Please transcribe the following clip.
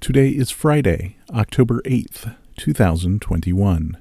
Today is Friday, October 8th, 2021.